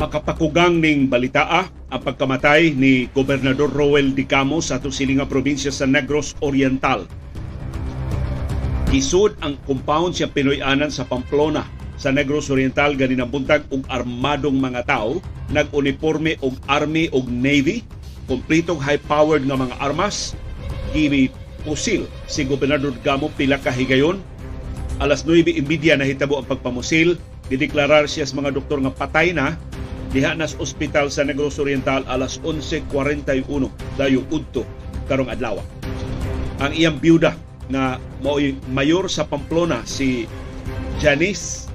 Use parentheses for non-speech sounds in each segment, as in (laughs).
Makapakugang ning balitaa ang pagkamatay ni Gobernador Roel Dicamo sa atong silinga probinsya sa Negros Oriental. Isud ang compound siya Pinoy-anan sa Pamplona. Sa Negros Oriental ganin ang buntag og armadong mga tao nag-uniforme og army og navy kompletong high-powered nga mga armas. Gibi pusil si Gobernador Gamo pila ka higayon. Alas 9:30 na hitabo ang pagpamusil. Dideklarar siya sa mga doktor nga patay na diha nas ospital sa Negros Oriental alas 11:41 dayo udto karong adlaw. Ang iyang byuda nga mao'y mayor sa Pamplona si Janice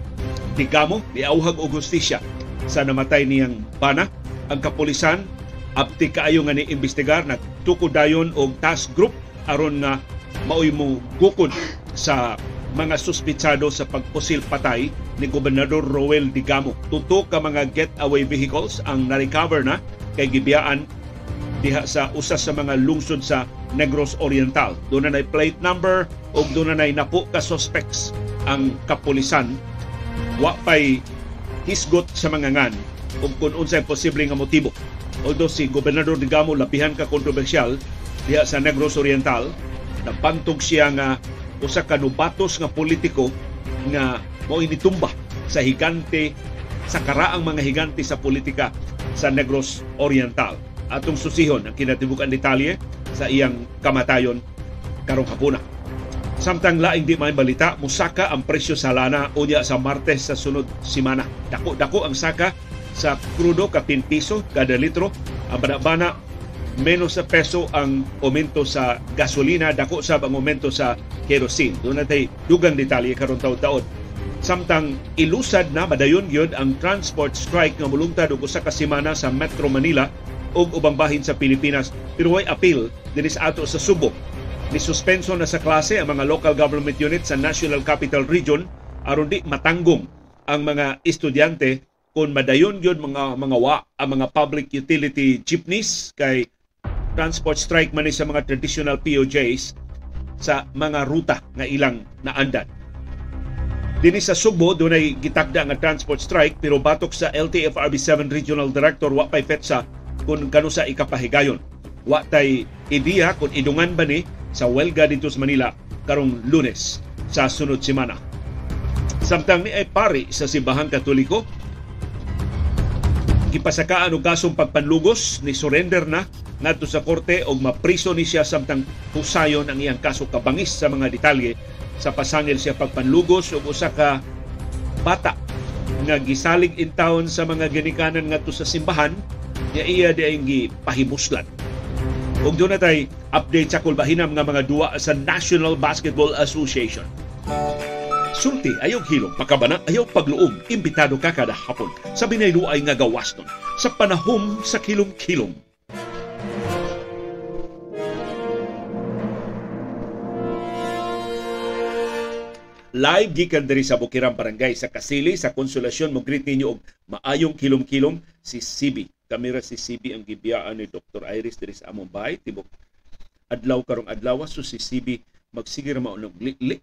Digamo niauhag og hustisya sa namatay niyang bana. Ang kapulisan abti kaayo nga ni imbestigar nagtukod dayon og task group aron nga mao'y mo gukod sa mga suspitsado sa pagpusil patay ni Gobernador Roel Digamo. Tutok ka mga getaway vehicles ang na-recover na kay gibiyaan diha sa usa sa mga lungsod sa Negros Oriental. Doon na plate number o doon na napo ka suspects ang kapulisan. Wa pay hisgot sa mga ngan o kung unsay posible nga motibo. Although si Gobernador Digamo lapihan ka kontrobersyal diha sa Negros Oriental, napantog siya nga usa ka nubatos nga politiko nga mao initumba sa higante sa karaang mga higante sa politika sa Negros Oriental. Atong susihon ang kinatibukan detalye sa iyang kamatayon karong hapuna. Samtang laing di may balita, musaka ang presyo sa lana unya sa Martes sa sunod simana. Dako-dako ang saka sa krudo ka piso kada litro. Ang bana menos sa peso ang aumento sa gasolina, dako sa ang aumento sa kerosene. Doon natin dugang detalye karon taon-taon. Samtang ilusad na madayon gyud ang transport strike nga mulungtad og usa ka semana sa Metro Manila ug ubang bahin sa Pilipinas pero way appeal dinhi sa ato sa Subo. Ni suspenso na sa klase ang mga local government unit sa National Capital Region aron di matanggong ang mga estudyante kung madayon gyud mga mga wa ang mga public utility jeepneys kay transport strike man sa mga traditional POJs sa mga ruta nga ilang naandan. Dini sa Subo, doon ay gitakda nga transport strike pero batok sa LTFRB 7 Regional Director wa pay fetsa kung kano sa ikapahigayon. Wa tay ideya kung idungan ba ni sa welga dito sa Manila karong lunes sa sunod semana. Samtang ni ay pari sa Simbahang Katoliko, gipasakaan og kasong pagpanlugos ni surrender na ngadto sa korte og mapriso ni siya samtang husayon ang iyang kaso kabangis sa mga detalye. Sa pasangil siya pagpanlugos og usa ka bata nga gisalig in town sa mga ginikanan ngadto sa simbahan niya iya di ay gipahimuslan ug doon natay update sa kulbahinam nga mga duwa sa National Basketball Association. Sulti ayaw hilong, makabana ayaw pagluom, imbitado ka kada hapon. Sa binayluay nga gawas nun, sa panahom sa kilom-kilom. Live gikan diri sa Bukirang Barangay sa Kasili sa Konsolasyon mo greet ninyo og maayong kilom-kilom si CB. Kamera si CB ang gibiyaan ni Dr. Iris diri sa among bahay tibok adlaw karong adlaw so si CB magsigir mao og li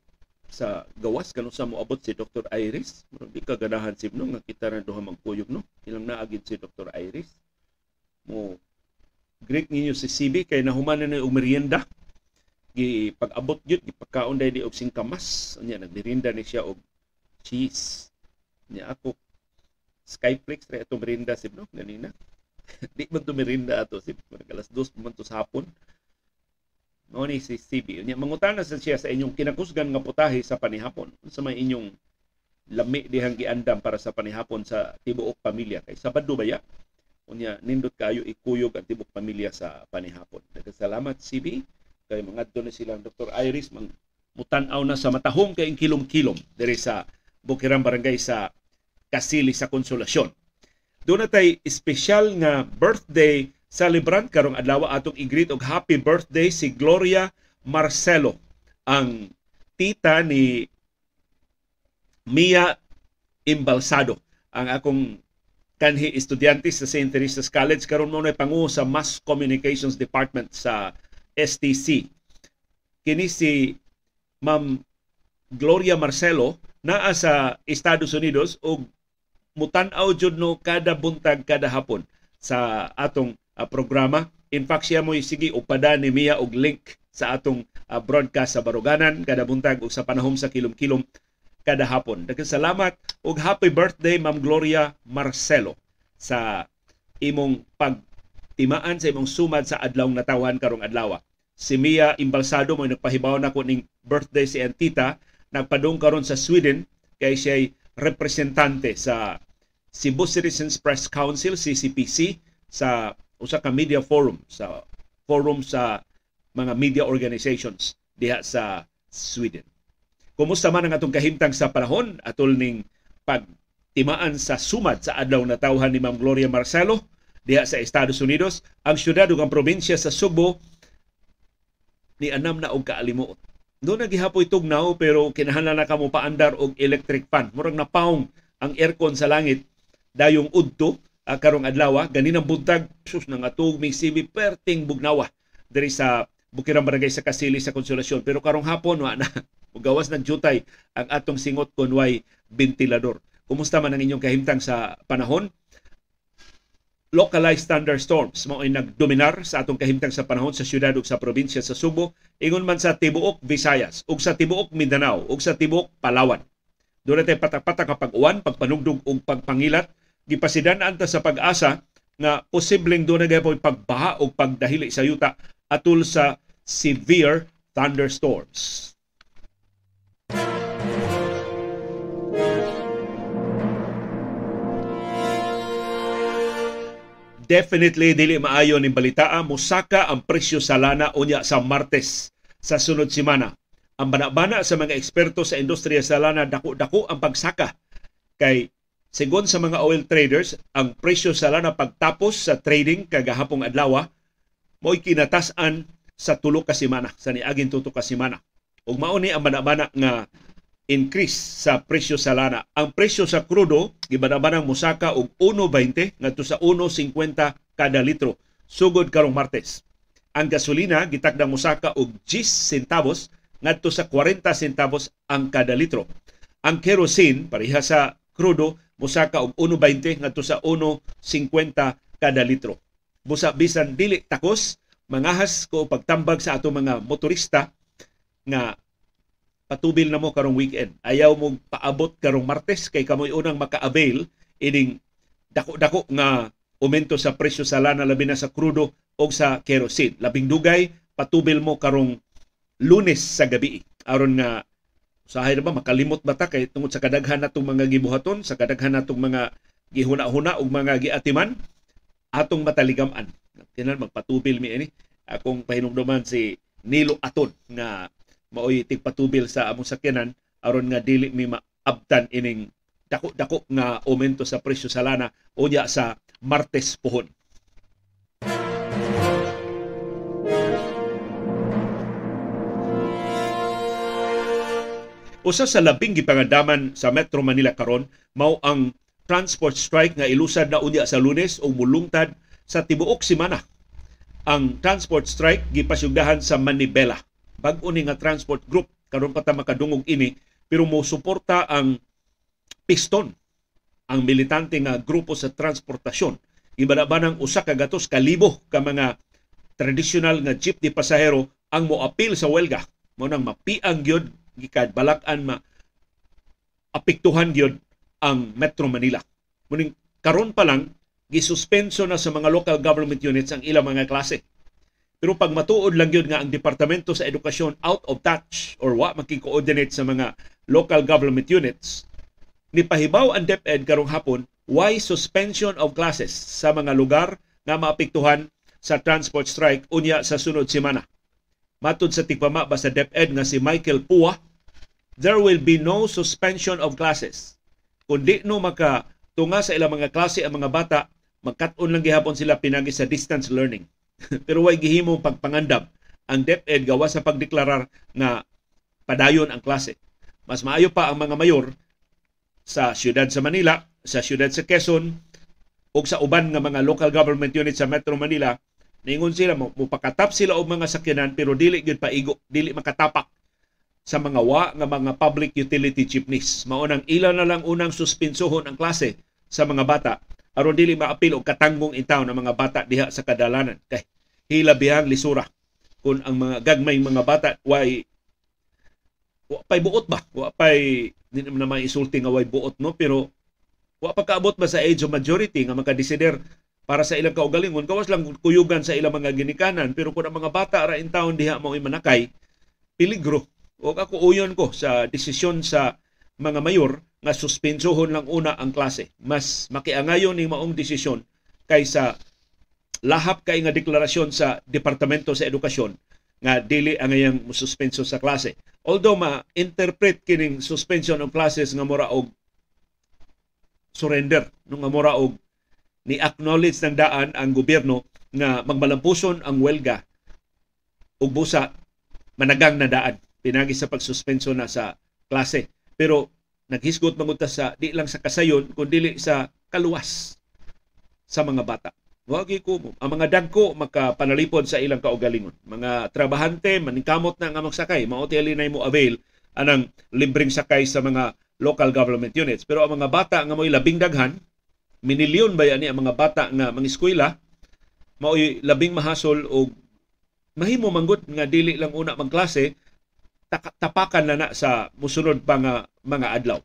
sa gawas kanung sa moabot si Dr. Iris. Di ka ganahan sibno nga kita ra duha magkuyog no. Ilang naagid si Dr. Iris. Mo greet ninyo si CB kay nahuman na og merienda gi pag-abot gyud gipakaon dai di og singkamas. Unya nagdirinda ni siya og cheese. Nya ako Skyflix ra itong merinda sib no? Ganina (laughs) di man to merinda ato sib. Alas 2 man to sa hapon. Mao ni si CB unya mangutana sa siya sa inyong kinakusgan nga putahe sa panihapon. Sa may inyong lami dihang giandam para sa panihapon sa tibuok pamilya. Kay sabado ba ya? Unya nindot kayo ikuyog ang tibuok pamilya sa panihapon. Nagkasalamat CB kay mga na silang Dr. Iris mang mutanaw na sa matahong kay kilom-kilom diri sa Bukirang Barangay sa Kasili sa Konsolasyon. Doon na tay espesyal nga birthday celebrant karong adlaw atong i-greet og happy birthday si Gloria Marcelo ang tita ni Mia Imbalsado ang akong kanhi estudyante sa St. Teresa's College karon mo na pangu sa Mass Communications Department sa STC. Kini si Ma'am Gloria Marcelo naa sa Estados Unidos ug mutan-aw jud no kada buntag kada hapon sa atong uh, programa. In fact, siya mo sige upada ni Mia og link sa atong uh, broadcast sa Baruganan kada buntag ug sa panahom sa kilom-kilom kada hapon. Daghang salamat ug happy birthday Ma'am Gloria Marcelo sa imong pagtimaan sa imong sumad sa adlawng natawan karong adlaw. Si Mia Imbalsado mo nagpahibaw na ko ning birthday si Antita nagpadung karon sa Sweden kay siya representante sa Cebu Citizens Press Council CCPC sa usa ka media forum sa forum sa mga media organizations diha sa Sweden. Kumusta man ang atong kahimtang sa panahon atol ning pagtimaan sa sumad sa adlaw na tawhan ni Ma'am Gloria Marcelo diha sa Estados Unidos, ang syudad ug ang probinsya sa Subo ni anam na og kaalimuot. Doon na gihapoy tugnaw pero kinahanglan na kamo paandar og electric fan. Murag napaong ang aircon sa langit dayong udto uh, karong adlaw ganinang buntag sus nang atug may sibi perting bugnawa diri sa Bukirang Barangay sa Kasili sa Konsolasyon pero karong hapon wa na (laughs) Mugawas ng jutay ang atong singot kun way ventilador. Kumusta man ang inyong kahimtang sa panahon? Localized thunderstorms mao nagdominar sa atong kahimtang sa panahon sa syudad ug sa probinsya sa Subo, ingon man sa tibuok Visayas ug sa tibuok Mindanao ug sa tibuok Palawan. Doon natin patak-patak kapag uwan, pagpanugdog ug pagpangilat gipasidan anta sa pag-asa nga posibleng do na pagbaha o pagdahili sa yuta atul sa severe thunderstorms. Definitely dili maayo ni balitaa musaka ang presyo sa lana unya sa Martes sa sunod semana. Ang banabana sa mga eksperto sa industriya sa lana dako-dako ang pagsaka kay Sigon sa mga oil traders, ang presyo sa lana pagtapos sa trading kagahapong adlaw mo'y kinatasan sa tulo ka semana, sa niaging tuto ka semana. Ug mao ni ang manabana nga increase sa presyo sa lana. Ang presyo sa krudo gibanabanang musaka og 1.20 ngadto sa 1.50 kada litro sugod karong Martes. Ang gasolina gitakdang musaka og 10 centavos ngadto sa 40 centavos ang kada litro. Ang kerosene pareha sa krudo musaka og 1.20 ngadto sa 1.50 kada litro. Busa bisan dili takos mangahas ko pagtambag sa ato mga motorista nga patubil na mo karong weekend. Ayaw mo paabot karong Martes kay kamoy unang maka-avail ining dako-dako nga aumento sa presyo sa lana labi na sa krudo o sa kerosene. Labing dugay patubil mo karong Lunes sa gabi aron nga Usahay na ba makalimot ba ta kay tungod sa kadaghan natong mga gibuhaton, sa kadaghan natong mga gihuna-huna ug mga giatiman atong mataligaman. Tinan magpatubil mi ini. Akong pahinumduman si Nilo Aton nga maoy tigpatubil sa among sakyanan aron nga dili mi maabtan ining dako-dako nga aumento sa presyo sa lana unya sa Martes pohon. Usa sa labing gipangadaman sa Metro Manila karon mao ang transport strike nga ilusad na unya sa Lunes o mulungtad sa tibuok semana. Ang transport strike gipasugdahan sa Manibela. Bag-o nga transport group karon pa ta makadungog ini pero mo suporta ang piston ang militante nga grupo sa transportasyon. Ibanabanang usa ka gatos kalibo ka mga traditional nga jeep di pasahero ang moapil sa welga. Mo nang mapiang gyud gikad balak-an ma apektuhan gyud ang Metro Manila. Muning karon pa lang gisuspenso na sa mga local government units ang ilang mga klase. Pero pag matuod lang yun nga ang Departamento sa Edukasyon out of touch or wa makikoordinate sa mga local government units, nipahibaw ang DepEd karong hapon why suspension of classes sa mga lugar nga maapektuhan sa transport strike unya sa sunod semana. Matod sa tigpama ba sa DepEd nga si Michael Pua, there will be no suspension of classes. Kung di no maka tunga sa ilang mga klase ang mga bata, magkat-on lang gihapon sila pinagi sa distance learning. (laughs) Pero way gihimo pagpangandam ang DepEd gawa sa pagdeklarar nga padayon ang klase. Mas maayo pa ang mga mayor sa siyudad sa Manila, sa siyudad sa Quezon, o sa uban nga mga local government units sa Metro Manila Ningon sila mo mupakatap sila og mga sakyanan pero dili gyud paigo, dili makatapak sa mga wa nga mga public utility jeepneys. Mao nang ila na lang unang suspensohon ang klase sa mga bata aron dili maapil og katanggong intaw ng mga bata diha sa kadalanan kay hilabihang lisura. Kung ang mga gagmay mga bata way wa pay buot ba? Wa pay di na may isulti nga way buot no? Pero wa pa kaabot ba sa age of majority nga makadesider para sa ilang kaugalingon? Kawas lang kuyugan sa ilang mga ginikanan. Pero kung ang mga bata ra in taon diha mao manakay peligro o ako uyon ko sa desisyon sa mga mayor nga suspensohon lang una ang klase. Mas makiangayon ni maong desisyon kaysa lahap kay nga deklarasyon sa Departamento sa Edukasyon nga dili ang iyang suspenso sa klase. Although ma-interpret kining suspension of classes nga mura og surrender no nga mura og ni acknowledge ng daan ang gobyerno nga magmalampuson ang welga ug busa managang na daan pinagi sa pagsuspenso na sa klase. Pero naghisgot mangunta sa di lang sa kasayon kundi sa kaluwas sa mga bata. Wagi ko. Ang mga dagko makapanalipod sa ilang kaugalingon. Mga trabahante maningkamot na nga magsakay, mao na mo avail anang libreng sakay sa mga local government units. Pero ang mga bata nga mo'y labing daghan, minilyon ba yan ang mga bata nga mga eskwela, mao'y labing mahasol o mahimo manggut nga dili lang una magklase tapakan na na sa musunod pa nga mga adlaw.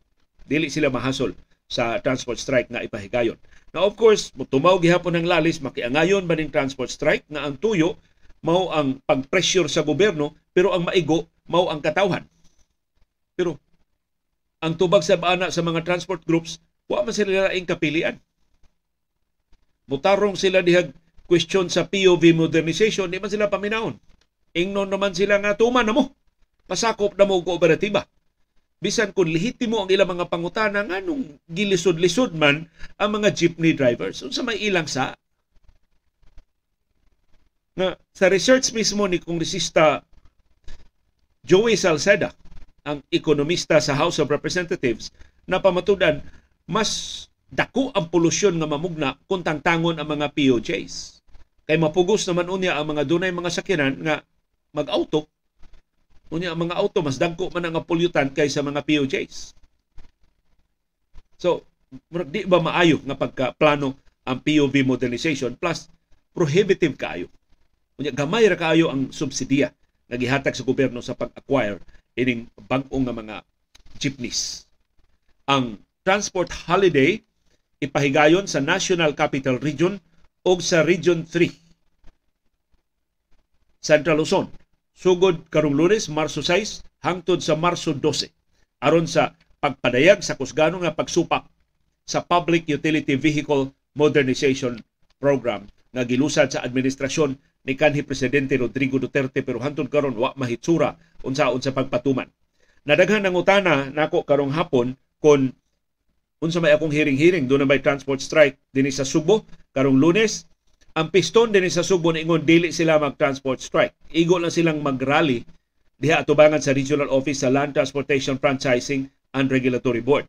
Dili sila mahasol sa transport strike nga ipahigayon. Now of course, tumaw gihapon ng lalis makiangayon ba ning transport strike nga ang tuyo mao ang pag-pressure sa gobyerno pero ang maigo mao ang katawhan. Pero ang tubag sa bana sa mga transport groups wa man sila laing kapilian. Mutarong sila dihag question sa POV modernization, di man sila paminahon. Ingnon naman sila nga tuman na mo pasakop na mo kooperatiba. Bisan kung lehitimo ang ilang mga pangutana nga nung gilisod-lisod man ang mga jeepney drivers. Unsa may ilang sa nga sa research mismo ni Kongresista Joey Salceda, ang ekonomista sa House of Representatives, na pamatudan mas dako ang polusyon nga mamugna kung tangtangon ang mga POJs. Kay mapugos naman unya ang mga dunay mga sakyanan nga mag-auto Unya ang mga auto mas dagko man ang polyutan kaysa mga POJs. So, di ba maayo nga pagka-plano ang POV modernization plus prohibitive kaayo. Unya gamay ra kaayo ang subsidiya nga gihatag sa gobyerno sa pag-acquire ining bag-ong nga mga jeepneys. Ang transport holiday ipahigayon sa National Capital Region o sa Region 3 Central Luzon sugod karong Lunes, Marso 6 hangtod sa Marso 12 aron sa pagpadayag sa kusgano nga pagsupak sa Public Utility Vehicle Modernization Program nga gilusad sa administrasyon ni kanhi presidente Rodrigo Duterte pero hantod karon wa mahitsura unsaon sa pagpatuman. Nadaghan ang utana nako karong hapon kon unsa may akong hiring-hiring do na may transport strike dinhi sa Subo karong Lunes ang piston din sa Subo ingon dili sila mag-transport strike. Igo lang silang mag-rally diha atubangan sa Regional Office sa Land Transportation Franchising and Regulatory Board.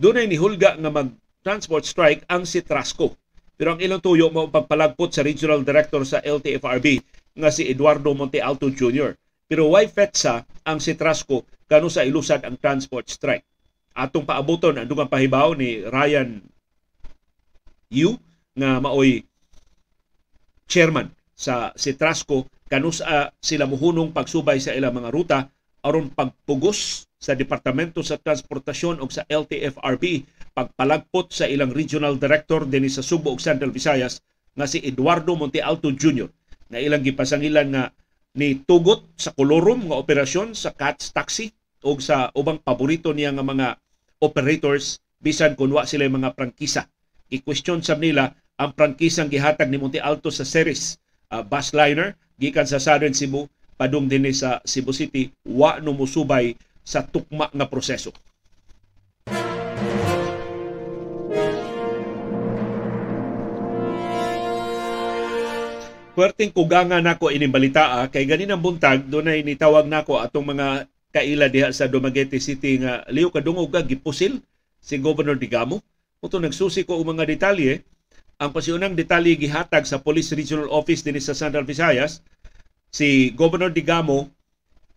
Doon ay nihulga nga mag-transport strike ang si Trasco. Pero ang ilang tuyo mo pagpalagpot sa Regional Director sa LTFRB nga si Eduardo Monte Alto Jr. Pero why fetsa ang si Trasco kanu sa ilusad ang transport strike? Atong paabuton ang dugang pahibaw ni Ryan Yu nga maoy chairman sa Citrasco kanusa sila muhunong pagsubay sa ilang mga ruta aron pagpugos sa Departamento sa Transportasyon o sa LTFRB pagpalagpot sa ilang regional director dinhi sa Subo ug Central Visayas nga si Eduardo Monte Alto Jr. na ilang gipasangilan nga ni tugot sa kolorum nga operasyon sa CATS taxi o sa ubang paborito niya nga mga operators bisan kun wa sila mga prangkisa. I-question sab nila ang prangkisang gihatag ni Monte Alto sa series uh, bus liner gikan sa Southern Cebu padung dinhi sa Cebu City wa no musubay sa tukma nga proseso. Puwerteng kugangan nako ining balita ah, kay ganin ang buntag dunay nitawag nako atong mga kaila diha sa Dumaguete City nga liyo kadungog ka gipusil si Governor Digamo. Muto nagsusi ko og mga detalye ang pasiunang detalye gihatag sa Police Regional Office din sa Central Visayas, si Governor Digamo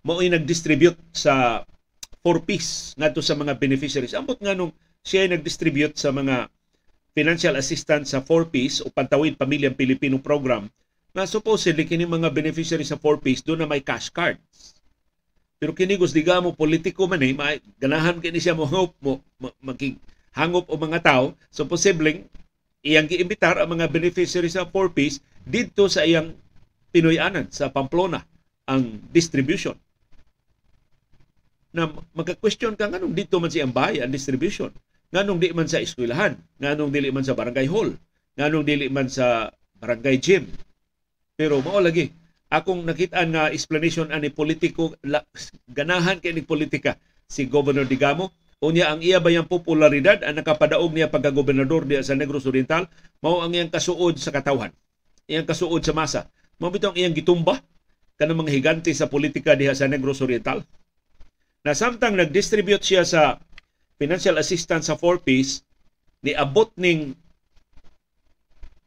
mao'y nag-distribute sa 4-piece ngadto sa mga beneficiaries. Ambot nga nung siya nag-distribute sa mga financial assistance sa 4Ps o Pantawid Pamilyang Pilipino program na supposedly kini mga beneficiary sa 4Ps doon na may cash cards. Pero kini gus diga mo politiko man eh, ganahan kini siya mo hope mo maging hangop o mga tao, so posibleng iyang giimbitar ang mga beneficiary sa 4Ps dito sa iyang Pinoyanan sa Pamplona ang distribution. Na magka-question ka nganong dito man siyang bahay ang distribution? Nganong di man sa eskwelahan? Nganong dili man sa barangay hall? Nganong dili man sa barangay gym? Pero mao lagi akong nakita nga explanation ani politiko ganahan kay ni politika si Governor Digamo unya ang iya bayang popularidad ang nakapadaog niya pagka-gobernador diya sa Negros Oriental mao ang iyang kasuod sa katawhan iyang kasuod sa masa. Mao bitong iyang gitumba kanang mga higante sa politika diha sa Negros Oriental. Na samtang nag-distribute siya sa financial assistance sa 4Ps, niabot ning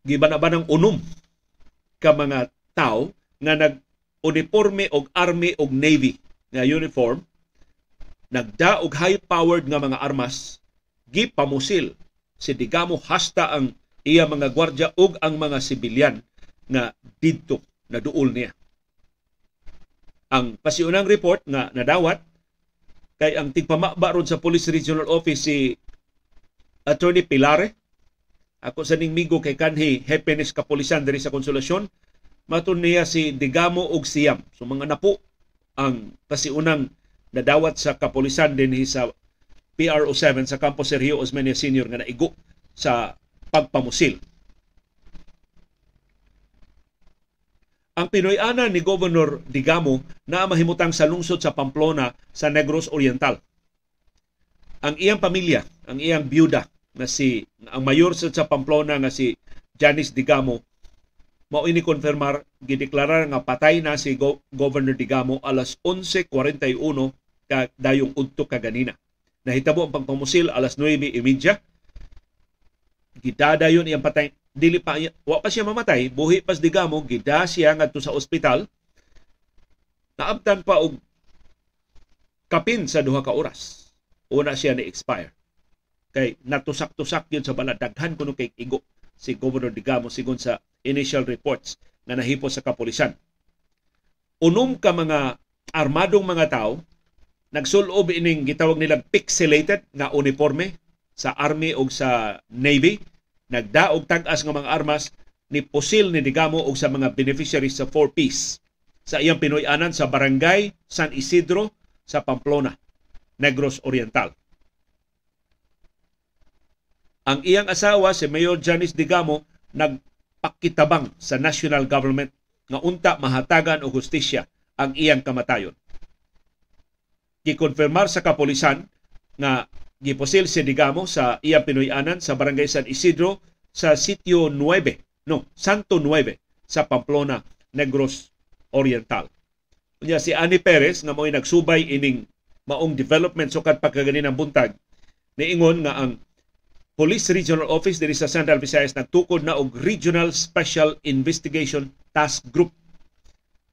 gibanabanang unom ka mga tao nga nag uniforme og army og navy nga uniform nagda og high powered nga mga armas. Gipamusil. Si digamo hasta ang iya mga gwardya ug ang mga sibilyan nga didto na duol niya. Ang pasiunang report nga nadawat kay ang tigpamaba ron sa Police Regional Office si Attorney Pilare ako sa ning migo kay kanhi happiness kapulisan diri sa konsolasyon maton niya si Digamo og Siam so mga napo ang pasiunang nadawat sa kapulisan din sa PRO7 sa Campo Sergio Osmeña Senior nga naigo sa pagpamusil Ang Pinoy-ana ni Governor Digamo na mahimutang sa lungsod sa Pamplona sa Negros Oriental. Ang iyang pamilya, ang iyang byuda na si ang mayor sa, sa Pamplona nga si Janice Digamo mao ini konfirmar gideklarar nga patay na si Go- Governor Digamo alas 11:41 ka dayong udto kaganina. Nahitabo ang pagpamusil alas 9:30. Gidadayon iyang patay. Dili pa wa pa siya mamatay. Buhi pas digamo gida siya ngadto sa ospital. Naabtan pa og kapin sa duha ka oras. Una siya ni expire. Kay natusak-tusak yun sa balad daghan kuno kay igo si Governor Digamo sigon sa initial reports na nahipo sa kapulisan. Unom ka mga armadong mga tao nagsulob ining gitawag nilang pixelated nga uniforme sa army o sa navy nagdaog tag-as nga mga armas ni Pusil ni Digamo og sa mga beneficiaries sa 4 Peace sa iyang Pinoy-anan sa Barangay San Isidro sa Pamplona, Negros Oriental. Ang iyang asawa si Mayor Janice Digamo nagpakitabang sa national government nga unta mahatagan og hustisya ang iyang kamatayon. Gikonfirmar sa kapolisan nga giposil si Digamo sa iyang Pinoyanan sa Barangay San Isidro sa Sitio 9, no, Santo 9 sa Pamplona, Negros Oriental. Unya si Ani Perez nga mo'y nagsubay ining maong development sukad pagkaganinang buntag niingon nga ang Police Regional Office diri sa Central Visayas nagtukod na og Regional Special Investigation Task Group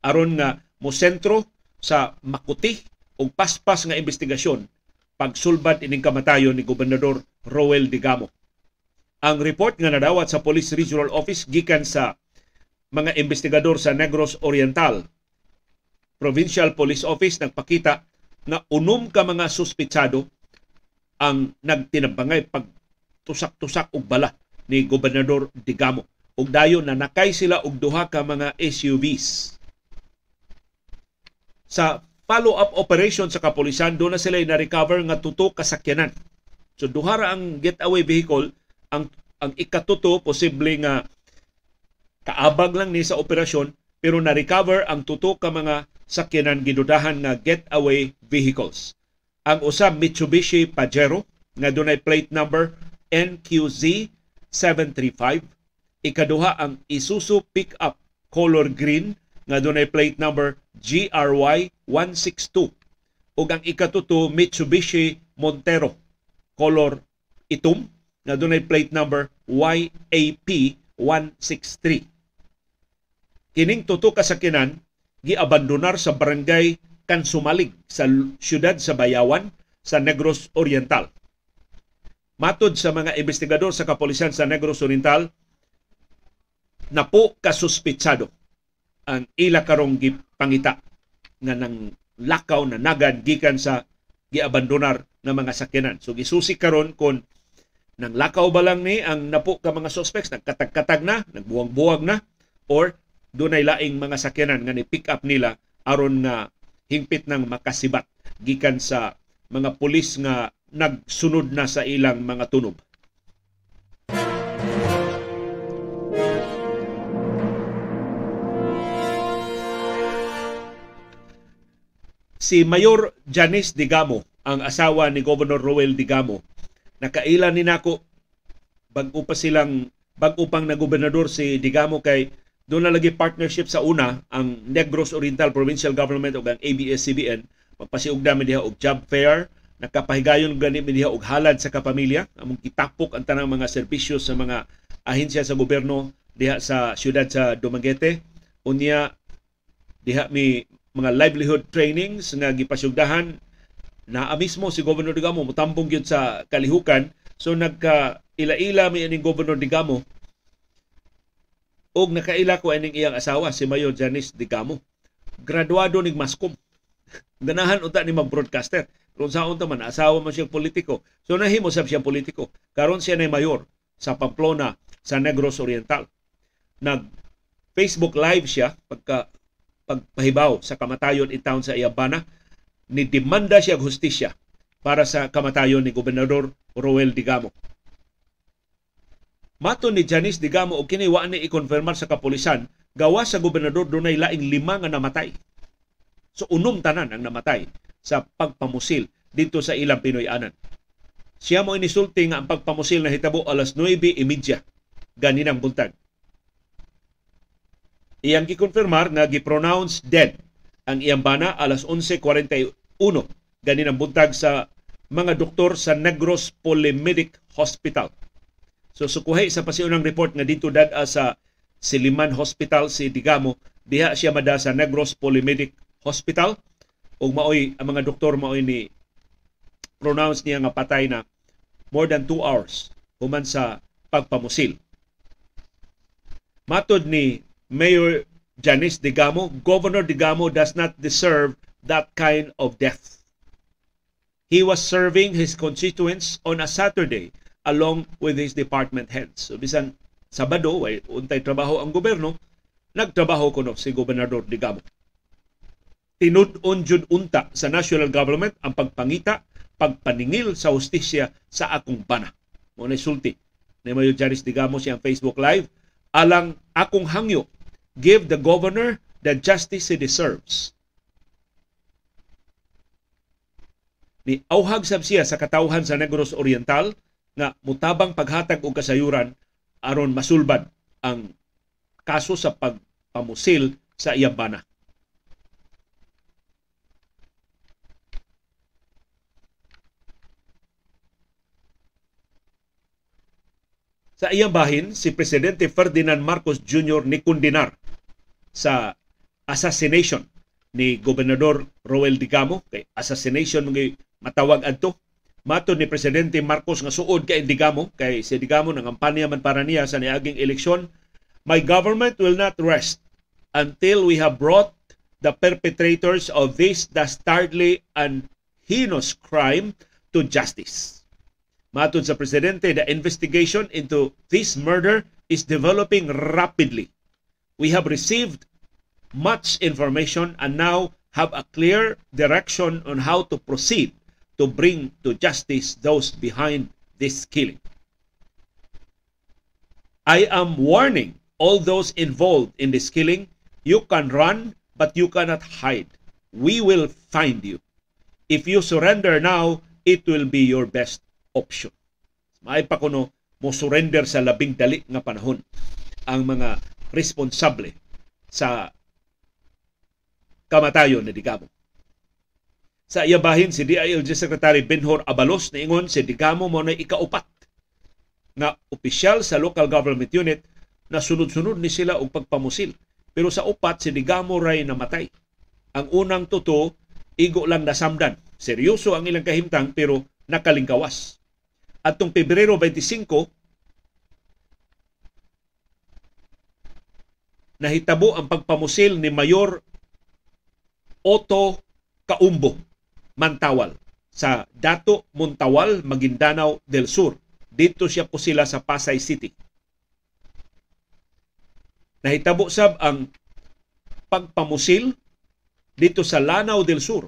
aron nga mo sentro sa makuti og paspas nga investigasyon pagsulbad ining kamatayon ni Gobernador Roel Digamo. Ang report nga nadawat sa Police Regional Office gikan sa mga investigador sa Negros Oriental. Provincial Police Office nagpakita na unom ka mga suspitsado ang nagtinabangay pag tusak-tusak og bala ni Gobernador Digamo. Ug dayon na nakay sila og duha ka mga SUVs. Sa follow-up operation sa kapulisan, doon na sila na-recover nga tuto kasakyanan. So duhara ang getaway vehicle, ang ang ikatuto posible nga kaabag lang ni sa operasyon pero na-recover ang tuto ka mga sakyanan gidudahan nga getaway vehicles. Ang usa Mitsubishi Pajero nga dunay plate number NQZ 735, ikaduha ang Isuzu pickup color green nga dunay plate number GRY 162 ug ang ikatuto Mitsubishi Montero color itom nga dunay plate number YAP 163. Kining tuto kasakinan giabandonar sa barangay Kansumalig sa siyudad sa Bayawan sa Negros Oriental. Matod sa mga investigador sa kapulisan sa Negros Oriental, napo kasuspitsado ang ila karong pangita nga nang lakaw na nagad gikan sa giabandonar ng mga sakyanan. So gisusi karon kon nang lakaw ba lang ni ang napo ka mga suspects nagkatag-katag na, nagbuwag-buwag na or dunay laing mga sakyanan nga ni pick up nila aron nga hingpit ng makasibat gikan sa mga pulis nga nagsunod na sa ilang mga tunob. Si Mayor Janice Digamo, ang asawa ni Governor Roel Digamo, nakaila ni nako bago pa silang bago pang na gobernador si Digamo kay doon na lagi partnership sa una ang Negros Oriental Provincial Government o ang ABS-CBN magpasiug mi diha og job fair nakapahigayon gani mi diha og halad sa kapamilya. Among kitapok ang tanang mga serbisyo sa mga ahensya sa gobyerno diha sa siyudad sa Dumaguete. Unya diha mi mga livelihood trainings nga gipasugdahan na mismo si Governor Digamo mutambong gyud sa kalihukan so nagka ila-ila mi ining Governor Digamo og nakaila ko ining iyang asawa si Mayor Janice Digamo graduado ning Mascom (laughs) ganahan unta ni mag-broadcaster. Kung sa unta man, asawa man siyang politiko. So nahimo sab siyang politiko. Karon siya na mayor sa Pamplona sa Negros Oriental. Nag Facebook live siya pagka pagpahibaw sa kamatayon in sa Iabana ni demanda siya hustisya para sa kamatayon ni Gobernador Roel Digamo. Mato ni Janice Digamo og kini wa ni i-confirmar sa kapulisan gawa sa gobernador dunay laing lima nga namatay So unom tanan ang namatay sa pagpamusil dito sa ilang Pinoy-anan. Siya mo inisulti nga ang pagpamusil na hitabo alas 9.30 ganinang buntag. Iyang gikonfirmar nga gipronounce dead ang iyang bana alas 11.41 ganinang buntag sa mga doktor sa Negros Polymedic Hospital. So sukuhay sa pasiunang report nga dito dada sa Siliman Hospital si Digamo, diha siya mada sa Negros Polymedic Hospital ug maoy ang mga doktor maoy ni pronounce niya nga patay na more than 2 hours human sa pagpamusil. Matod ni Mayor Janice Digamo, Governor Digamo does not deserve that kind of death. He was serving his constituents on a Saturday along with his department heads. So bisan Sabado, way untay trabaho ang gobyerno, nagtrabaho kuno si Gobernador Digamo tinud-on jud unta sa national government ang pagpangita, pagpaningil sa hustisya sa akong bana. Mo na sulti ni Mayo Jaris Digamo siyang Facebook Live alang akong hangyo give the governor the justice he deserves. Ni auhag sab siya sa katawhan sa Negros Oriental nga mutabang paghatag og kasayuran aron masulbad ang kaso sa pagpamusil sa iyang bana. Sa iyang bahin, si Presidente Ferdinand Marcos Jr. ni kundinar sa assassination ni Gobernador Roel Digamo kay assassination mga matawag adto. Mato ni presidente Marcos nga suod kay Digamo kay si Digamo nangampanya man para niya sa niaging eleksyon. My government will not rest until we have brought the perpetrators of this dastardly and heinous crime to justice. Matod sa presidente, the investigation into this murder is developing rapidly. We have received much information and now have a clear direction on how to proceed to bring to justice those behind this killing. I am warning all those involved in this killing, you can run but you cannot hide. We will find you. If you surrender now, it will be your best option. Maay pa kuno mo surrender sa labing dali nga panahon ang mga responsable sa kamatayon ni Digamo. Sa iyabahin si DILG Secretary Benhor Abalos niingon si Digamo mo na ikaupat nga opisyal sa local government unit na sunod-sunod ni sila og pagpamusil. Pero sa upat si Digamo ray namatay. Ang unang tuto igo lang nasamdan. Seryoso ang ilang kahimtang pero nakalingkawas atong Pebrero 25 nahitabo ang pagpamusil ni Mayor Otto Kaumbo Mantawal sa Dato Montawal, Maguindanao del Sur. Dito siya po sila sa Pasay City. Nahitabo sab ang pagpamusil dito sa Lanao del Sur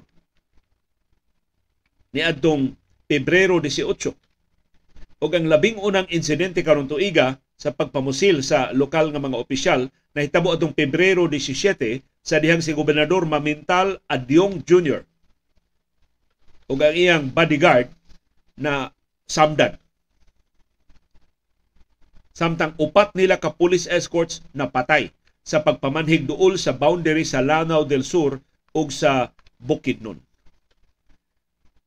ni adtong Pebrero 18 ug ang labing unang insidente karon tuiga sa pagpamusil sa lokal nga mga opisyal nahitabo atong Pebrero 17 sa dihang si Gobernador Mamintal Adyong Jr. ug ang iyang bodyguard na samdan. Samtang upat nila ka police escorts na patay sa pagpamanhig duol sa boundary sa Lanao del Sur ug sa Bukidnon.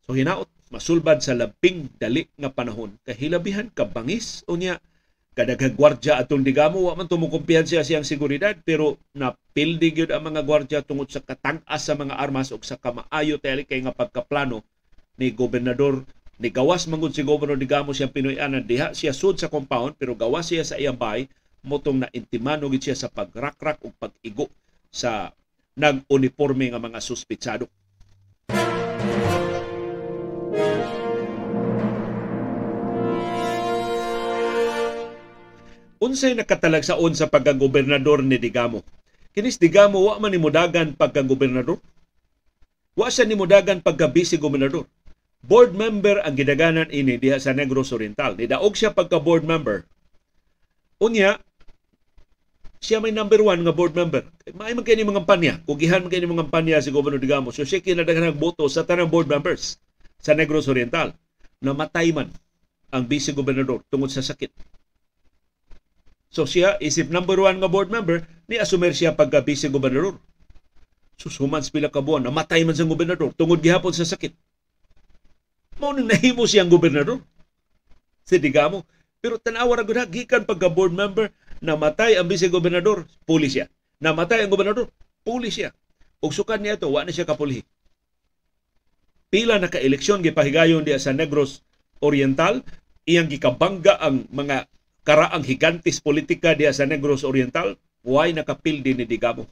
So hinaot masulbad sa labing dali nga panahon kahilabihan ka bangis unya kadaghang gwardya atong digamo wa man tumukumpiyansa siyang seguridad pero napildi gyud ang mga gwardya tungod sa katang-as sa mga armas ug sa kamaayo tali kay nga pagkaplano ni gobernador ni gawas mangud si Governor Digamo siyang Pinoy-anan diha siya sud sa compound pero gawas siya sa iyang bahay. Motong na intimano gid siya sa pagrakrak ug pag-igo sa nag-uniforme nga mga suspitsado. Unsay nakatalagsaon sa pagkagobernador ni Digamo? Kinis Digamo wa man nimudagan pagkagobernador? Wa siya nimudagan pagka vice gobernador. Board member ang gidaganan ini diha sa Negros Oriental. Nidaog siya pagka board member. Unya, siya may number one nga board member. Maay man ni mga kampanya. Kugihan man ni mga kampanya si Governor Digamo. So siya kinadaghan ng boto sa tanang board members sa Negros Oriental. Namatay man ang vice gobernador tungod sa sakit. So siya, isip number one nga board member, ni asumer siya pagka vice gobernador. Susumans pila ka buwan, namatay man sa gobernador tungod gihapon sa sakit. Mao nang nahimo siyang gobernador. Si Digamo. Pero tanawa ra gud gikan pagka board member, namatay ang vice gobernador, pulis siya. Namatay ang gobernador, pulis siya. Ug sukan niya to, wa na siya kapulihi. Pila na ka-eleksyon gipahigayon diya sa Negros Oriental, iyang gikabangga ang mga karaang higantis politika diya sa Negros Oriental, why nakapildi ni Digamo.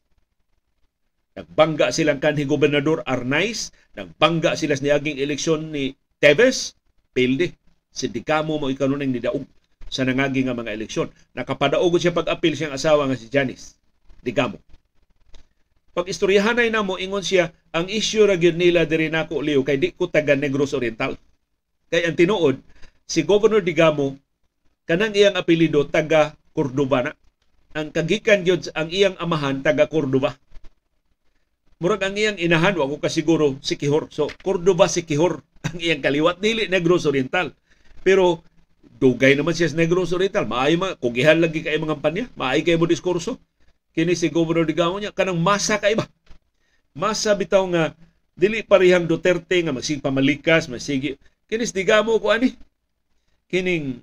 Nagbangga silang kanhi gobernador Arnaiz, nagbangga sila sa niaging eleksyon ni Teves, pildi. Si Digamo mo ikanuning nidaog sa nangagi nga mga eleksyon. Nakapadaog siya pag-apil siyang asawa nga si Janice Digamo. Pag istoryahanay na mo, ingon siya, ang issue ra gyud nila diri nako liw kay di ko taga Negros Oriental. Kay ang tinuod, si Governor Digamo kanang iyang apelido taga Cordova na. Ang kagikan gyud ang iyang amahan taga Cordova murag ang iyang inahan wa ko kasiguro si Kihor. So Cordova si Kihor (laughs) ang iyang kaliwat dili Negros Oriental. Pero dugay naman siya sa Negros Oriental. Maay mga kugihan lagi kay mga kampanya, maay kay mo diskurso. Kini si Governor Digamo niya kanang masa kay ba. Masa bitaw nga dili parihang Duterte nga magsig pamalikas, magsige. Kini si Digamo ko ani. Kining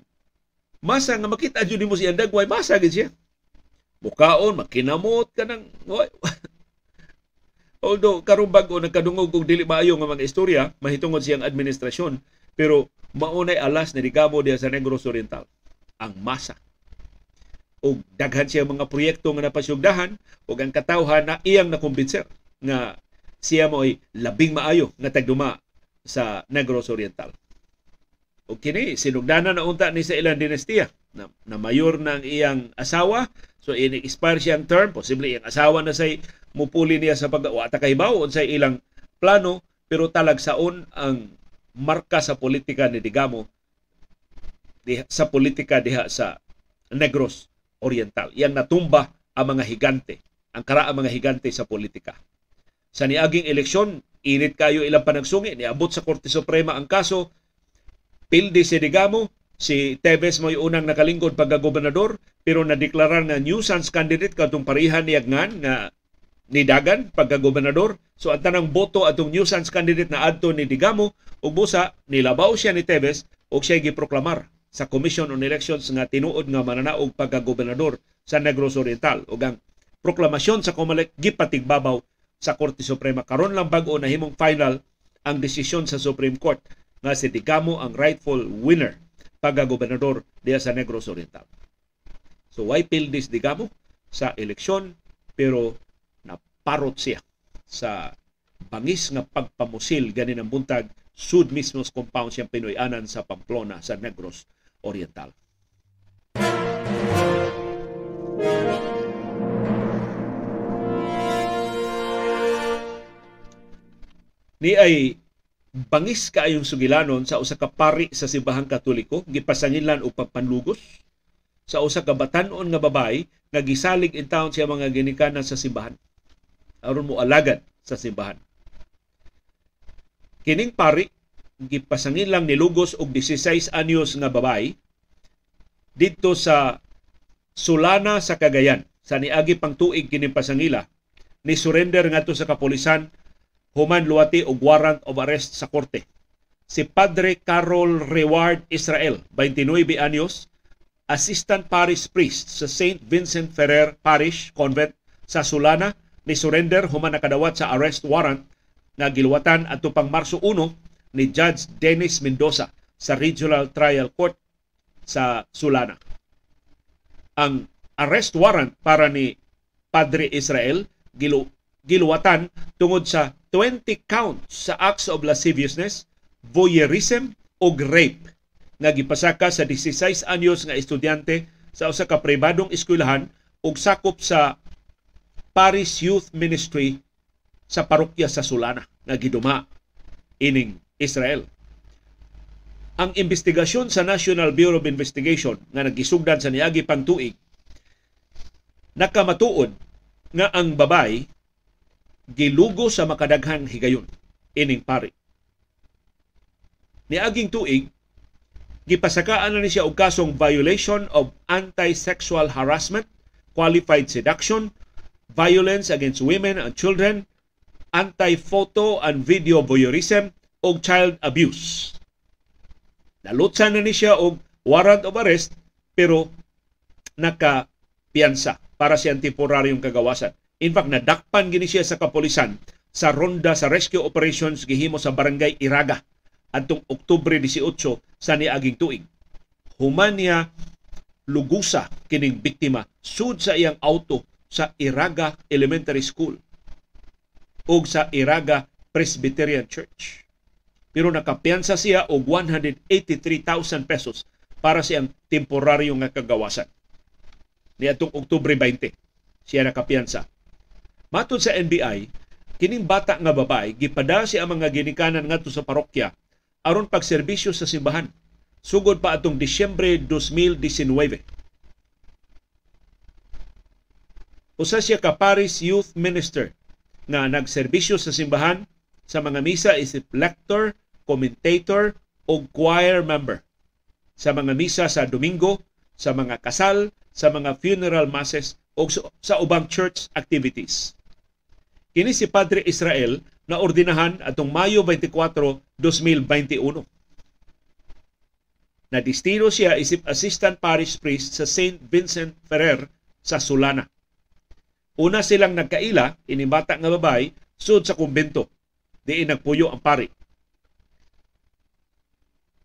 masa nga makita jud mo si Andagway, masa gid siya. Bukaon, makinamot ka ng (laughs) Although karong bag-o nagkadungog og dili maayo nga mga istorya mahitungod siyang administrasyon pero maunay alas ni Rigamo diya sa Negros Oriental ang masa og daghan siya mga proyekto nga napasugdahan ug ang katawhan na iyang nakumbinser nga siya mo ay labing maayo nga tagduma sa Negros Oriental. O kini sinugdanan na unta ni sa ilang dinastiya na, na mayor ng iyang asawa so ini-expire siyang term posible iyang asawa na say mupuli niya sa pag wa ta kahibaw unsay ilang plano pero talagsaon ang marka sa politika ni Digamo diha, sa politika diha sa Negros Oriental. Yang natumba ang mga higante, ang karaang mga higante sa politika. Sa niaging eleksyon, init kayo ilang panagsungi, niabot sa Korte Suprema ang kaso, pildi si Digamo, si Tevez mo unang nakalingkod pagka-gobernador, pero nadeklarar na nuisance candidate katong parihan ni Agnan nga ni Dagan pagka-gobernador. So ang tanang boto atong nuisance candidate na adto ni Digamo ug busa nilabaw siya ni Tevez ug siya giproklamar sa Commission on Elections nga tinuod nga mananaog pagka-gobernador sa Negros Oriental. Ug ang proklamasyon sa COMELEC gipatigbabaw sa Korte Suprema. Karon lang bag-o nahimong final ang desisyon sa Supreme Court nga si Digamo ang rightful winner pagagobernador diya sa Negros Oriental. So why pildis digamo sa eleksyon pero naparot siya sa bangis nga pagpamusil ganin ang buntag sud mismo compound siyang Pinoyanan sa Pamplona sa Negros Oriental. Ni ay bangis kaayong sugilanon sa usa ka pari sa simbahang katoliko gipasangilan og pagpanlugos sa usa ka batan-on nga babay nga gisalig in town siya mga ginikanan sa simbahan. Aron mo alagad sa simbahan. Kining pari gipasangin lang ni Lugos og 16 anyos nga babay didto sa Sulana sa Cagayan. Sa niagi pang tuig kining pasangila ni surrender ngadto sa kapulisan human luwati og warrant of arrest sa korte. Si Padre Carol Reward Israel, 29 anyos, assistant parish priest sa St. Vincent Ferrer Parish Convent sa Sulana, ni surrender human nakadawat sa arrest warrant nga giluwatan adto pang Marso 1 ni Judge Dennis Mendoza sa Regional Trial Court sa Sulana. Ang arrest warrant para ni Padre Israel gilu giluwatan tungod sa 20 counts sa acts of lasciviousness, voyeurism o rape nga gipasaka sa 16 anyos nga estudyante sa usa ka pribadong eskwelahan ug sakop sa Paris Youth Ministry sa parokya sa Sulana nga giduma ining Israel. Ang investigasyon sa National Bureau of Investigation nga nagisugdan sa niagi pang nakamatuod nga ang babay gilugo sa makadaghang higayon ining pari. Niaging tuig, gipasakaan na ni siya og kasong violation of anti-sexual harassment, qualified seduction, violence against women and children, anti-photo and video voyeurism, o child abuse. Nalutsan na ni siya og warrant of arrest pero naka-piyansa para sa temporaryong kagawasan. In fact, nadakpan gini siya sa kapolisan sa ronda sa rescue operations gihimo sa barangay Iraga adtong Oktubre 18 sa niaging tuig. Human niya lugusa kining biktima sud sa iyang auto sa Iraga Elementary School ug sa Iraga Presbyterian Church. Pero nakapiyansa siya og 183,000 pesos para sa iyang temporaryo nga kagawasan. Niadtong Oktubre 20 siya nakapiyansa Matod sa NBI, kining bata nga babay gipada si ang mga ginikanan ngadto sa parokya aron pagserbisyo sa simbahan sugod pa atong Disyembre 2019. Usa siya ka Paris Youth Minister nga nagserbisyo sa simbahan sa mga misa isip lector, commentator o choir member sa mga misa sa Domingo, sa mga kasal, sa mga funeral masses o sa ubang church activities. Kini si Padre Israel na ordinahan atong Mayo 24, 2021. Na destino siya isip Assistant Parish Priest sa St. Vincent Ferrer sa Sulana. Una silang nagkaila, inimbata nga babay, sud sa kumbento. Diin nagpuyo ang pari.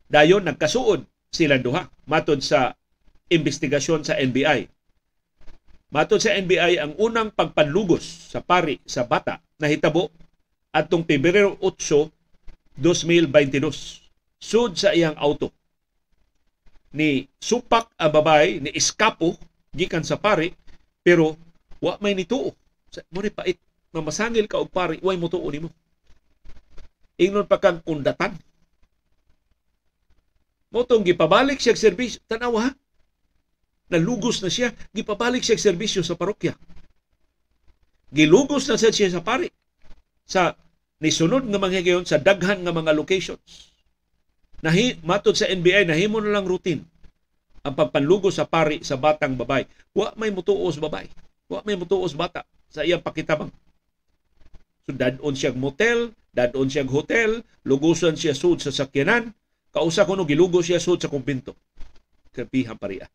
Dayon nagkasuod silang duha matod sa investigasyon sa NBI Matod sa NBI, ang unang pagpanlugos sa pari sa bata na hitabo atong Pebrero 8, 2022 sud sa iyang auto. Ni supak ang babay ni iskapo gikan sa pari pero wa may nituo. Mo ni pait mamasangil ka og pari way mo tuo nimo. Ingnon pa kang kundatan. Motong gipabalik siya serbisyo. Tanawa ha? Nalugos na siya, gipabalik siya serbisyo sa parokya. Gilugos na siya sa pari sa nisunod nga mga gayon sa daghan nga mga locations. Nahi, matod sa NBI, nahimo na lang routine ang pagpanlugos sa pari sa batang babay. Wa may mutuos babay. Wa may mutuos bata sa iyang pakitabang. So dadon siya motel, dadon siya hotel, lugusan siya sud sa sakyanan, kausa kuno gilugos siya sud sa kumpinto. Kapihan pariya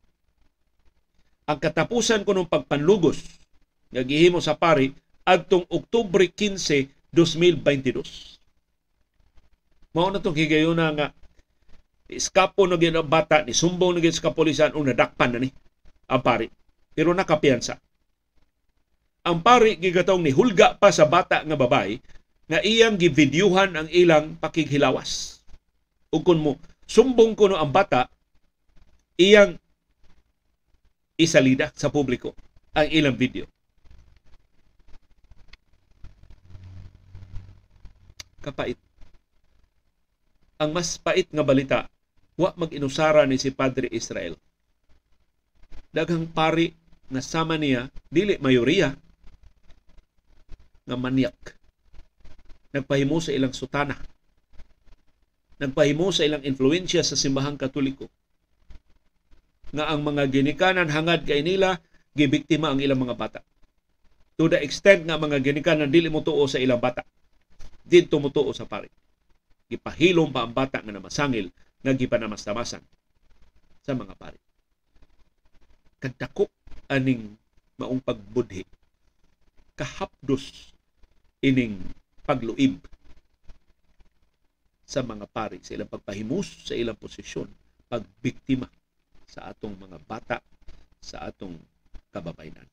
ang katapusan ko ng pagpanlugos nga gihimo sa pari adtong Oktubre 15, 2022. Mao na tong higayuna nga Iskapo na gyud bata, ni sumbong na gyud sa kapulisan o nadakpan na ni ang pari. Pero nakapiyansa. Ang pari gigatong ni hulga pa sa bata nga babae nga iyang givideohan ang ilang pakighilawas. Ug kun mo sumbong kuno ang bata, iyang isalida sa publiko ang ilang video. Kapait. Ang mas pait nga balita, wa mag-inusara ni si Padre Israel. Daghang pari nga sama niya, dili mayoriya, nga manyak nagpahimo sa ilang sutana, nagpahimo sa ilang influensya sa simbahang katoliko, nga ang mga ginikanan hangad kay nila, gibiktima ang ilang mga bata. To the extent nga mga ginikanan dili mo tuo sa ilang bata, dito mo sa pari. Gipahilom pa ang bata nga namasangil, nga gipanamastamasan sa mga pari. Kadako aning maong pagbudhi kahapdos ining pagluib sa mga pari sa ilang pagpahimus sa ilang posisyon pagbiktima sa atong mga bata sa atong kababayenan.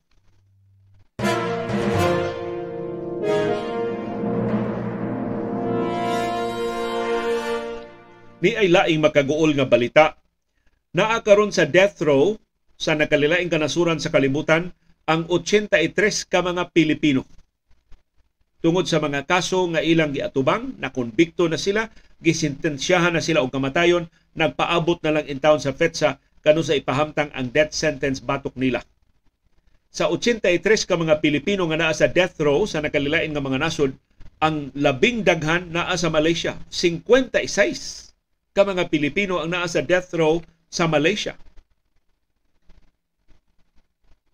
Ni ay laing makaguol nga balita naa karon sa death row sa nakalilaing kanasuran sa kalibutan ang 83 ka mga Pilipino tungod sa mga kaso nga ilang giatubang, nakonbikto na sila, gisintensyahan na sila og kamatayon, nagpaabot na lang in town sa FETSA kanu sa ipahamtang ang death sentence batok nila. Sa 83 ka mga Pilipino nga naa sa death row sa nakalilain nga mga nasod, ang labing daghan naa sa Malaysia. 56 ka mga Pilipino ang naa sa death row sa Malaysia.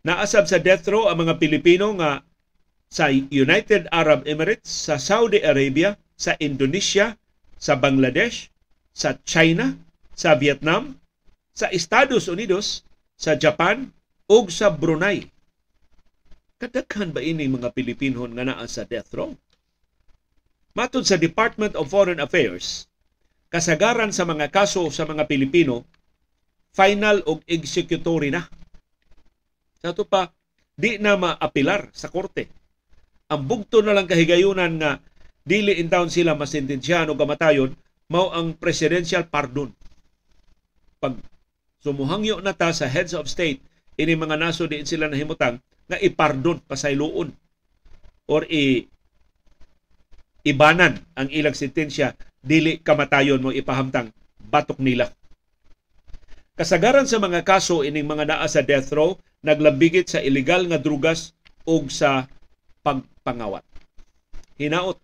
Naasab sa death row ang mga Pilipino nga sa United Arab Emirates, sa Saudi Arabia, sa Indonesia, sa Bangladesh, sa China, sa Vietnam, sa Estados Unidos, sa Japan, ug sa Brunei. Kadaghan ba ini mga Pilipino nga naa sa death row? Matod sa Department of Foreign Affairs, kasagaran sa mga kaso sa mga Pilipino, final og executory na. Sa ito pa, di na maapilar sa korte ang bugto na lang kahigayunan nga dili in town sila masintensyahan o kamatayon mao ang presidential pardon. Pag sumuhangyo na ta sa heads of state ini mga naso diin sila nahimutang nga ipardon pasayloon or i ibanan ang ilang sentensya dili kamatayon mo ipahamtang batok nila. Kasagaran sa mga kaso ining mga naa sa death row naglabigit sa illegal nga drugas ug sa pagpangawat. Hinaot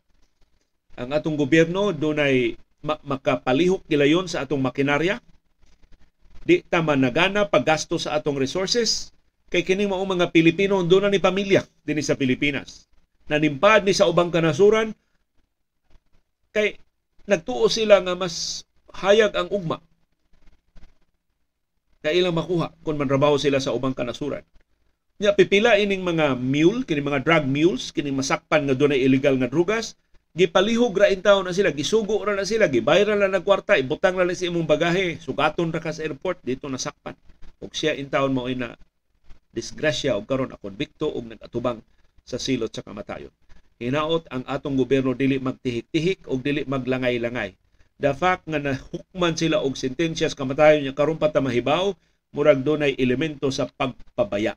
ang atong gobyerno dunay makapalihok gilayon sa atong makinarya. Di ta managana paggasto sa atong resources kay kini mao mga Pilipino doon na ni pamilya dinhi sa Pilipinas. Nanimpad ni sa ubang kanasuran kay nagtuo sila nga mas hayag ang ugma kay ilang makuha kung manrabaho sila sa ubang kanasuran. Nya pipila ining mga mule, kini mga drug mules, kini masakpan nga dunay illegal nga drugas, gipalihog ra in na sila, gisugo ra na sila, gibayran na ng kwarta, ibutang na sa imong bagahe, sugaton ra ka sa airport, dito nasakpan. Og siya in town mo ina disgrasya og karon akon bikto og nagatubang sa silot sa kamatayon. Hinaot ang atong gobyerno dili magtihik-tihik og dili maglangay-langay. The fact nga nahukman sila og sentensyas kamatayon nya karon pa ta mahibaw, murag dunay elemento sa pagpabaya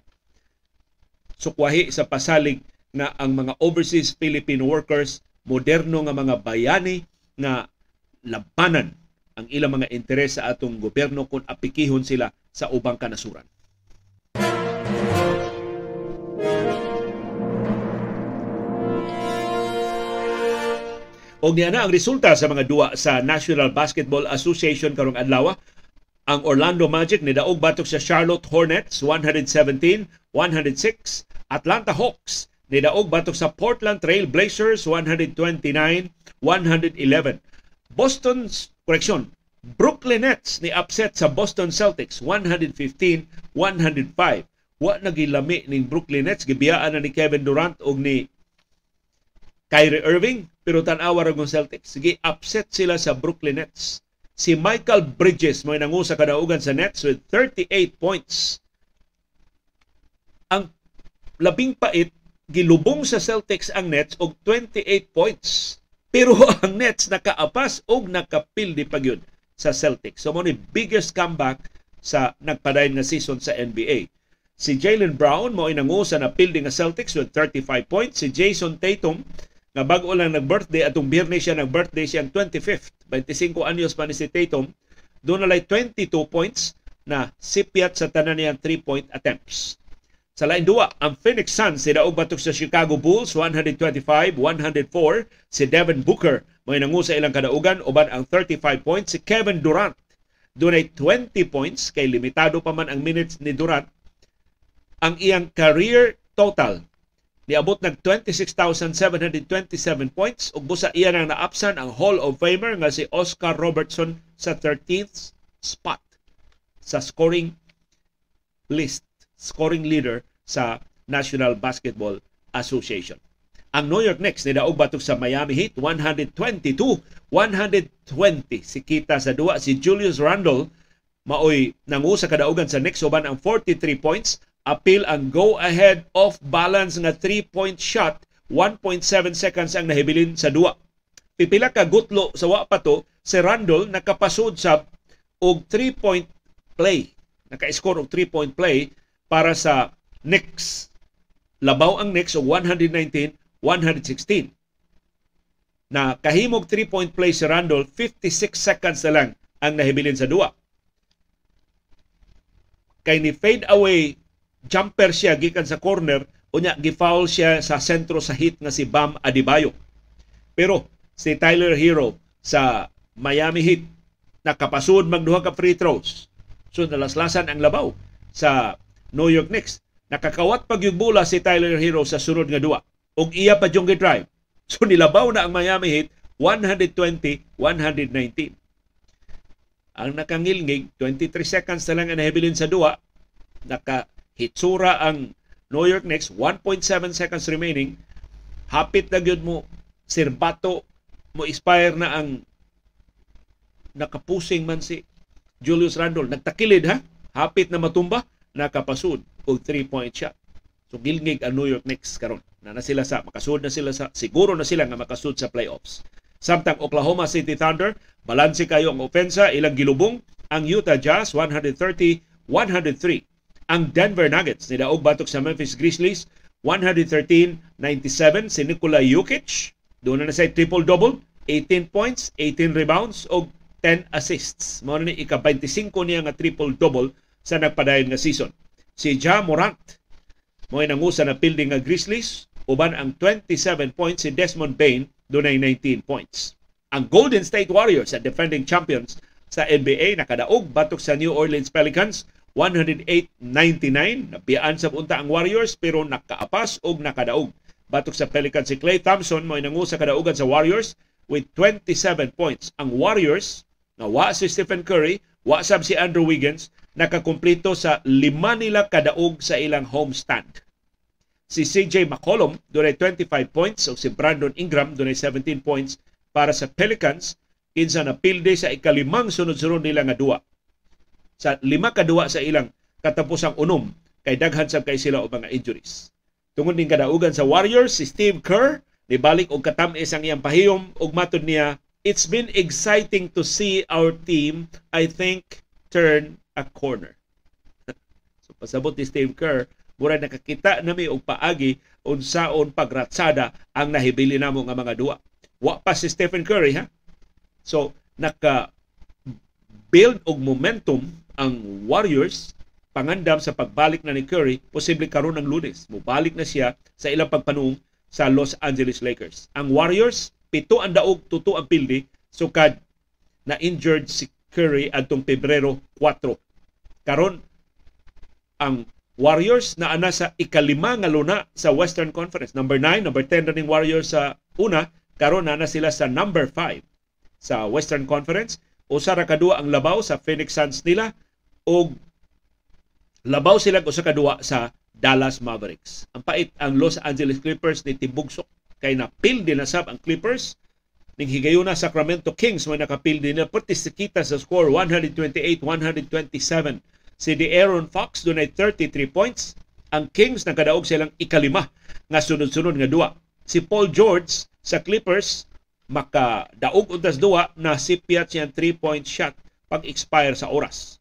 sukwahi sa pasalig na ang mga overseas Philippine workers moderno nga mga bayani nga labanan ang ilang mga interes sa atong gobyerno kung apikihon sila sa ubang kanasuran. Og niya ang resulta sa mga duwa sa National Basketball Association karong adlaw. Ang Orlando Magic ni daog batok sa Charlotte Hornets 117-106 Atlanta Hawks nidaog batok sa Portland Trail Blazers 129-111. Boston, correction, Brooklyn Nets ni upset sa Boston Celtics 115-105. Wa nagilami ning Brooklyn Nets gibiyaan na ni Kevin Durant og ni Kyrie Irving pero tan-awa ra Celtics. Sige upset sila sa Brooklyn Nets Si Michael Bridges mo nangu sa kadaugan sa Nets with 38 points. Ang labing pait gilubong sa Celtics ang Nets og 28 points. Pero (laughs) ang Nets nakaapas og nakapildi pa gyud sa Celtics. So mo ni biggest comeback sa nagpadayon nga season sa NBA. Si Jalen Brown mo inangu sa napildi nga Celtics with 35 points. Si Jason Tatum nga bago lang nag-birthday atong Biyernes siya nag-birthday siyang 25th 25 anyos pa ni si Tatum doon na 22 points na sipyat sa tanan niyang 3-point attempts. Sa lain duwa, ang Phoenix Suns si daog batok sa Chicago Bulls 125-104 si Devin Booker. May nangu sa ilang kadaugan uban ang 35 points si Kevin Durant. Dunay 20 points kay limitado pa man ang minutes ni Durant. Ang iyang career total niabot nag 26,727 points. Ug busa iya nang naapsan ang Hall of Famer nga si Oscar Robertson sa 13th spot sa scoring list, scoring leader sa National Basketball Association. Ang New York Knicks ni daog batok sa Miami Heat 122-120 si kita sa duwa si Julius Randle maoy nangu sa kadaugan sa Knicks uban ang 43 points appeal ang go-ahead off-balance nga 3-point shot 1.7 seconds ang nahibilin sa duwa. Pipila ka gutlo sa wa pa to, si Randall nakapasod sa og 3-point play. Naka-score og 3-point play para sa Knicks. Labaw ang Knicks og 119-116. Na kahimog 3-point play si Randall, 56 seconds na lang ang nahibilin sa duwa. Kay ni fade away jumper siya gikan sa corner unya gifoul siya sa sentro sa hit nga si Bam Adebayo. Pero si Tyler Hero sa Miami Heat nakapasud magduha ka free throws. So nalaslasan ang labaw sa New York Knicks. Nakakawat pag yung bola si Tyler Hero sa sunod nga duwa. Og iya pa yung drive. (laughs) So nilabaw na ang Miami Heat 120-119. Ang nakangilngig, 23 seconds na lang ang nahibilin sa duwa. Naka hitsura ang New York Knicks 1.7 seconds remaining hapit na gyud mo sirbato mo expire na ang nakapusing man si Julius Randle nagtakilid ha hapit na matumba nakapasud og 3 point shot so gilngig ang New York Knicks karon. Na na sila sa makasud na sila sa siguro na sila nga makasud sa playoffs. Samtang Oklahoma City Thunder balanse kayo ang opensa ilang gilubong. Ang Utah Jazz 130 103 ang Denver Nuggets ni daog batok sa Memphis Grizzlies 113-97 si Nikola Jokic doon na sa triple-double 18 points, 18 rebounds o 10 assists. Mao ni ika-25 niya nga triple-double sa nagpadayon nga season. Si Ja Morant mo nangusa na building nga Grizzlies uban ang 27 points si Desmond Bain dunay 19 points. Ang Golden State Warriors sa defending champions sa NBA nakadaog batok sa New Orleans Pelicans 108-99. Napiyaan sa punta ang Warriors pero nakaapas og nakadaog. Batok sa Pelicans si Clay Thompson mo inangu sa kadaugan sa Warriors with 27 points. Ang Warriors na wa si Stephen Curry, wa sab si Andrew Wiggins, nakakumpleto sa lima nila kadaog sa ilang homestand. Si CJ McCollum dunay 25 points o si Brandon Ingram dunay 17 points para sa Pelicans kinsa na pilde sa ikalimang sunod-sunod nila nga duwa sa lima kaduwa sa ilang katapusang unom kay daghan sab kay sila og mga injuries. Tungod ning kadaugan sa Warriors si Steve Kerr nibalik og katam-is ang iyang pahiyom ug matud niya It's been exciting to see our team, I think, turn a corner. (laughs) so pasabot ni Steve Kerr, mura nakakita nami og paagi unsaon pagratsada ang nahibili namo nga mga duwa. Wa pa si Stephen Curry ha. So naka build og momentum ang Warriors pangandam sa pagbalik na ni Curry, posible karon ng lunes. Mubalik na siya sa ilang pagpanuong sa Los Angeles Lakers. Ang Warriors, pito ang daog, tuto ang pildi, sukad na injured si Curry adtong Pebrero 4. Karon ang Warriors na ana sa ikalima nga luna sa Western Conference. Number 9, number 10 na Warriors sa una, karon na, sila sa number 5 sa Western Conference. Usa ra kadua ang labaw sa Phoenix Suns nila og labaw sila usa ka duwa sa Dallas Mavericks. Ang pait ang Los Angeles Clippers ni tibugsok kay napil din na sab ang Clippers. Ning higayuna Sacramento Kings may nakapildi na. Perti kita sa score 128-127 si De'Aaron Fox dunay 33 points. Ang Kings nakadaog silang ikalima nga sunod-sunod nga duwa si Paul George sa Clippers makadaog untas duwa na sipyat siyang 3-point shot pag-expire sa oras.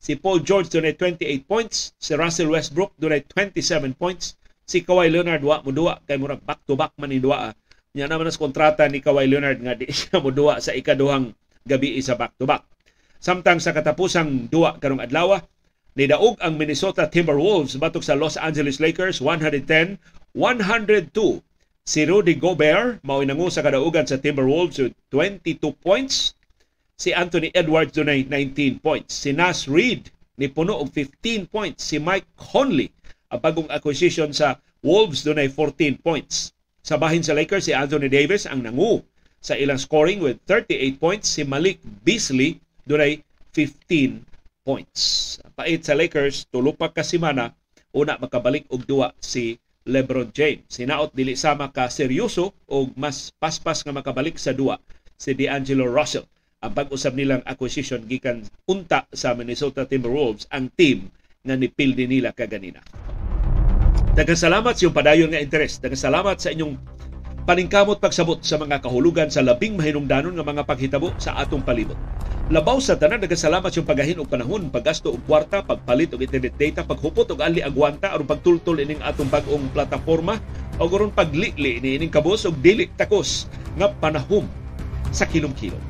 Si Paul George dunay 28 points, si Russell Westbrook dunay 27 points, si Kawhi Leonard wa mo duwa kay murag back to back man ni duwa. Nya naman as kontrata ni Kawhi Leonard nga di siya mo duwa sa ikaduhang gabi sa back to back. Samtang sa katapusang duwa karong adlaw, nidaog ang Minnesota Timberwolves batok sa Los Angeles Lakers 110-102 Si Rudy Gobert mao nangu sa kadaugan sa Timberwolves with 22 points. Si Anthony Edwards dunay 19 points. Si Nas Reed ni puno og 15 points. Si Mike Conley ang bagong acquisition sa Wolves dunay 14 points. Sa bahin sa Lakers si Anthony Davis ang nangu sa ilang scoring with 38 points. Si Malik Beasley dunay 15 points. Pait sa Lakers tulo pa ka semana una makabalik og duwa si LeBron James. Sinaot dili sama ka seryoso o mas paspas nga makabalik sa duwa si D'Angelo Russell. Ang pag-usab nilang acquisition gikan unta sa Minnesota Timberwolves ang team nga nipildi nila kaganina. Nagkasalamat sa iyong padayon nga interes. Nagkasalamat sa inyong paningkamot pagsabot sa mga kahulugan sa labing mahinungdanon nga mga paghitabo sa atong palibot. Labaw sa tanan, nagkasalamat sa pagahin og panahon, paggasto og kwarta, pagpalit og internet data, paghupot og ali agwanta aron pagtultol ining atong bag-ong plataporma o karon pagliili ni ining kabos og dili takos nga panahom sa kilom-kilom.